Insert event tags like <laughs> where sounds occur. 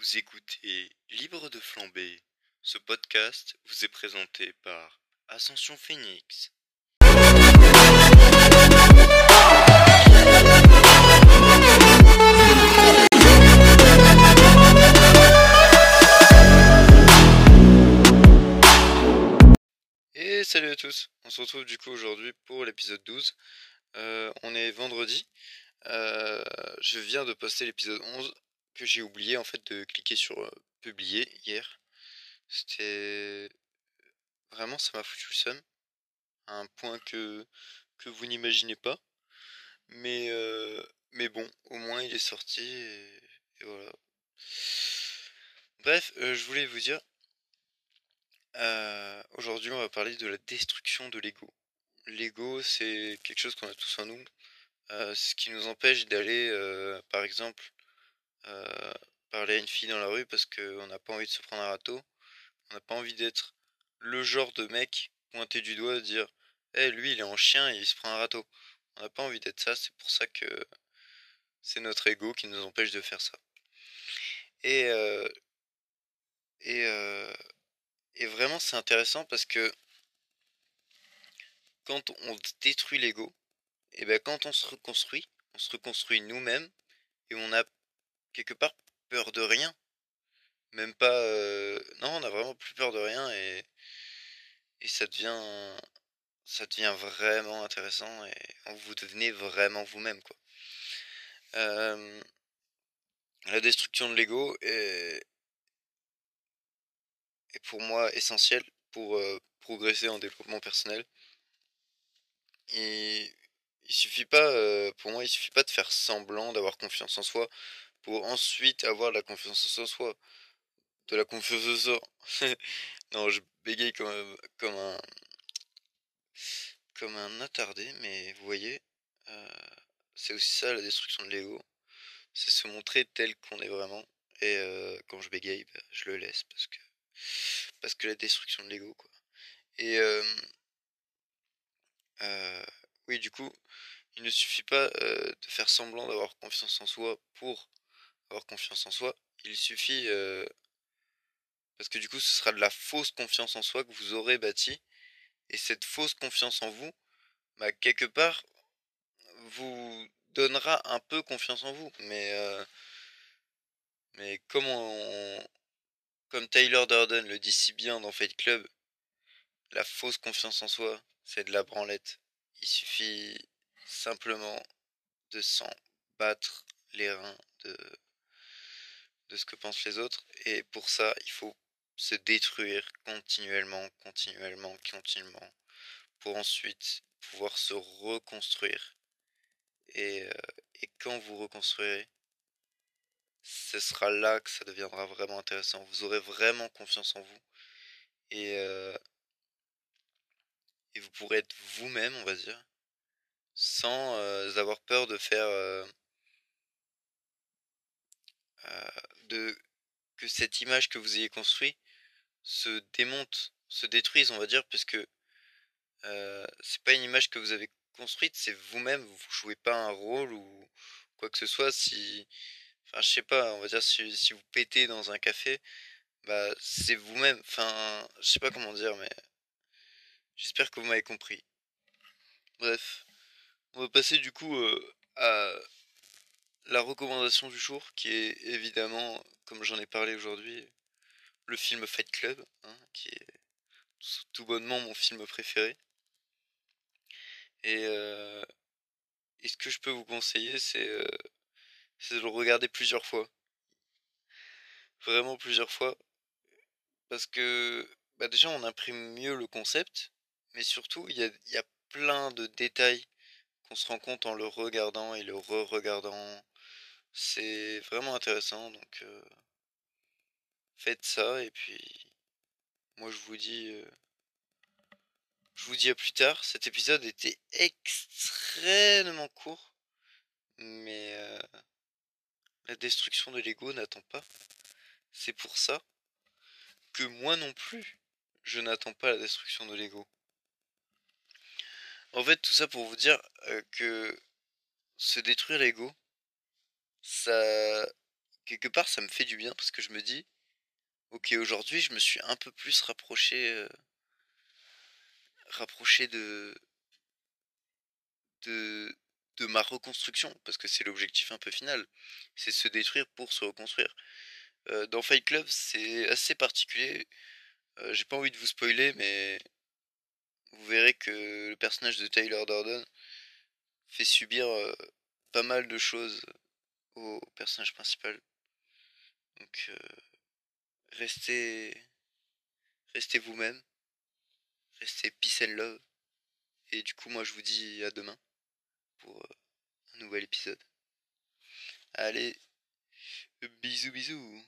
Vous écoutez Libre de flamber. Ce podcast vous est présenté par Ascension Phoenix. Et salut à tous, on se retrouve du coup aujourd'hui pour l'épisode 12. Euh, on est vendredi. Euh, je viens de poster l'épisode 11 que j'ai oublié en fait de cliquer sur publier hier. C'était vraiment ça m'a foutu le seum. À un point que, que vous n'imaginez pas. Mais, mais bon, au moins il est sorti et, voilà. Bref, je voulais vous dire, aujourd'hui on va parler de la destruction de l'ego. L'ego c'est quelque chose qu'on a tous en nous. Ce qui nous empêche d'aller, par exemple, parler à une fille dans la rue parce qu'on n'a pas envie de se prendre un râteau. On n'a pas envie d'être le genre de mec pointé du doigt, dire Eh, lui, il est en chien et il se prend un râteau. On n'a pas envie d'être ça, c'est pour ça que c'est notre ego qui nous empêche de faire ça. Et, euh, et, euh, et vraiment, c'est intéressant parce que quand on détruit l'ego, et ben quand on se reconstruit, on se reconstruit nous-mêmes et on a quelque part peur de rien. Même pas. euh, Non, on a vraiment plus peur de rien et, et ça devient. Ça devient vraiment intéressant et vous devenez vraiment vous-même quoi. Euh, la destruction de l'ego est, est pour moi essentielle pour euh, progresser en développement personnel. Il suffit pas, pour moi, il suffit pas de faire semblant d'avoir confiance en soi pour ensuite avoir la confiance en soi. De la confiance en soi. <laughs> non, je bégaye comme, un- comme un attardé, mais vous voyez, euh, c'est aussi ça la destruction de l'ego. C'est se montrer tel qu'on est vraiment. Et euh, quand je bégaye, bah, je le laisse parce que parce que la destruction de l'ego, quoi. Et euh, oui, du coup, il ne suffit pas de faire semblant d'avoir confiance en soi pour avoir confiance en soi. Il suffit euh, parce que du coup, ce sera de la fausse confiance en soi que vous aurez bâtie. Et cette fausse confiance en vous, bah, quelque part, vous donnera un peu confiance en vous. Mais, euh, mais comme, on, comme Tyler Durden le dit si bien dans Fight Club, la fausse confiance en soi, c'est de la branlette. Il suffit simplement de s'en battre les reins de, de ce que pensent les autres. Et pour ça, il faut se détruire continuellement, continuellement, continuellement, pour ensuite pouvoir se reconstruire. Et, euh, quand vous reconstruirez, ce sera là que ça deviendra vraiment intéressant. Vous aurez vraiment confiance en vous. Et, euh, vous pourrez être vous-même, on va dire, sans euh, avoir peur de faire... euh, euh, de que cette image que vous ayez construite se démonte, se détruise, on va dire, parce que euh, c'est pas une image que vous avez construite, c'est vous-même, vous jouez pas un rôle ou quoi que ce soit. Si, enfin, je sais pas, on va dire, si, vous pétez dans un café, bah, c'est vous-même. Enfin, je sais pas comment dire, mais j'espère que vous m'avez compris. Bref, on va passer du coup euh, à la recommandation du jour, qui est évidemment, comme j'en ai parlé aujourd'hui, le film Fight Club, hein, qui est tout- bonnement mon film préféré. Et, euh, et ce que je peux vous conseiller, c'est euh, c'est de le regarder plusieurs fois. Vraiment plusieurs fois. Parce que bah déjà, on imprime mieux le concept, mais surtout, il y a plein de détails qu'on se rend compte en le regardant et le re-regardant. C'est vraiment intéressant, donc faites ça, et puis moi je vous dis... Je vous dis à plus tard. Cet épisode était extrêmement court, mais la destruction de l'ego n'attend pas. C'est pour ça que moi non plus, je n'attends pas la destruction de l'ego. En fait, tout ça pour vous dire que se détruire l'ego, ça quelque part, ça me fait du bien parce que je me dis, ok, aujourd'hui, je me suis un peu plus rapproché, euh, rapproché de, de, de ma reconstruction, parce que c'est l'objectif un peu final, c'est se détruire pour se reconstruire. Euh, dans Fight Club, c'est assez particulier. Euh, j'ai pas envie de vous spoiler, mais vous verrez que le personnage de Tyler Durden fait subir pas mal de choses au personnage principal. Donc, restez, restez vous-même, restez peace and love. Et du coup, moi, je vous dis à demain pour un nouvel épisode. Allez, bisous bisous